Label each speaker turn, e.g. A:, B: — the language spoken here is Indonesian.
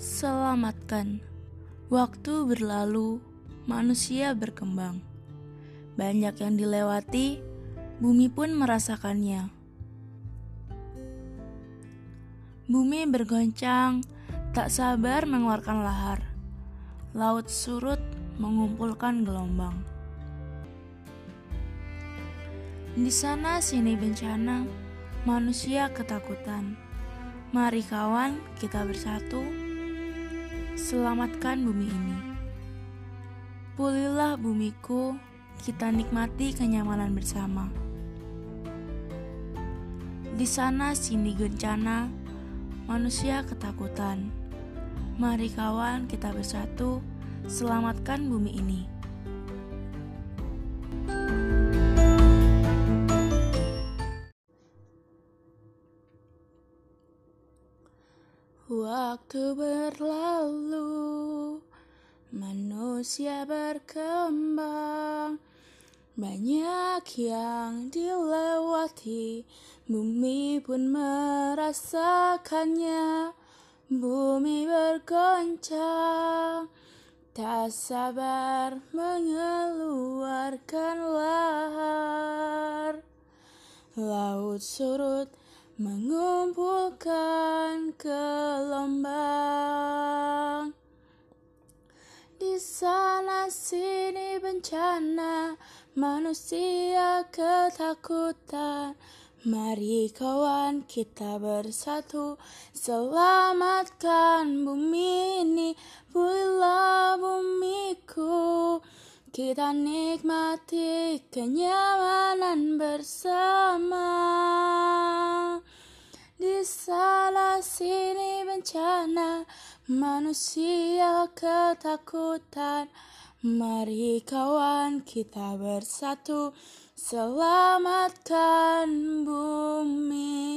A: Selamatkan. Waktu berlalu, manusia berkembang. Banyak yang dilewati, bumi pun merasakannya. Bumi bergoncang, tak sabar mengeluarkan lahar. Laut surut mengumpulkan gelombang. Di sana sini bencana, manusia ketakutan. Mari kawan, kita bersatu selamatkan bumi ini. Pulihlah bumiku, kita nikmati kenyamanan bersama. Di sana sini bencana, manusia ketakutan. Mari kawan, kita bersatu selamatkan bumi ini. Waktu berlalu, manusia berkembang, banyak yang dilewati, bumi pun merasakannya. Bumi bergoncang, tak sabar mengeluarkan lahar. Laut surut mengumpulkan gelombang. Di sana sini bencana, manusia ketakutan. Mari kawan kita bersatu Selamatkan bumi ini Pulihlah bumiku Kita nikmati kenyamanan bersama Sana sini bencana, manusia ketakutan. Mari kawan kita bersatu, selamatkan bumi.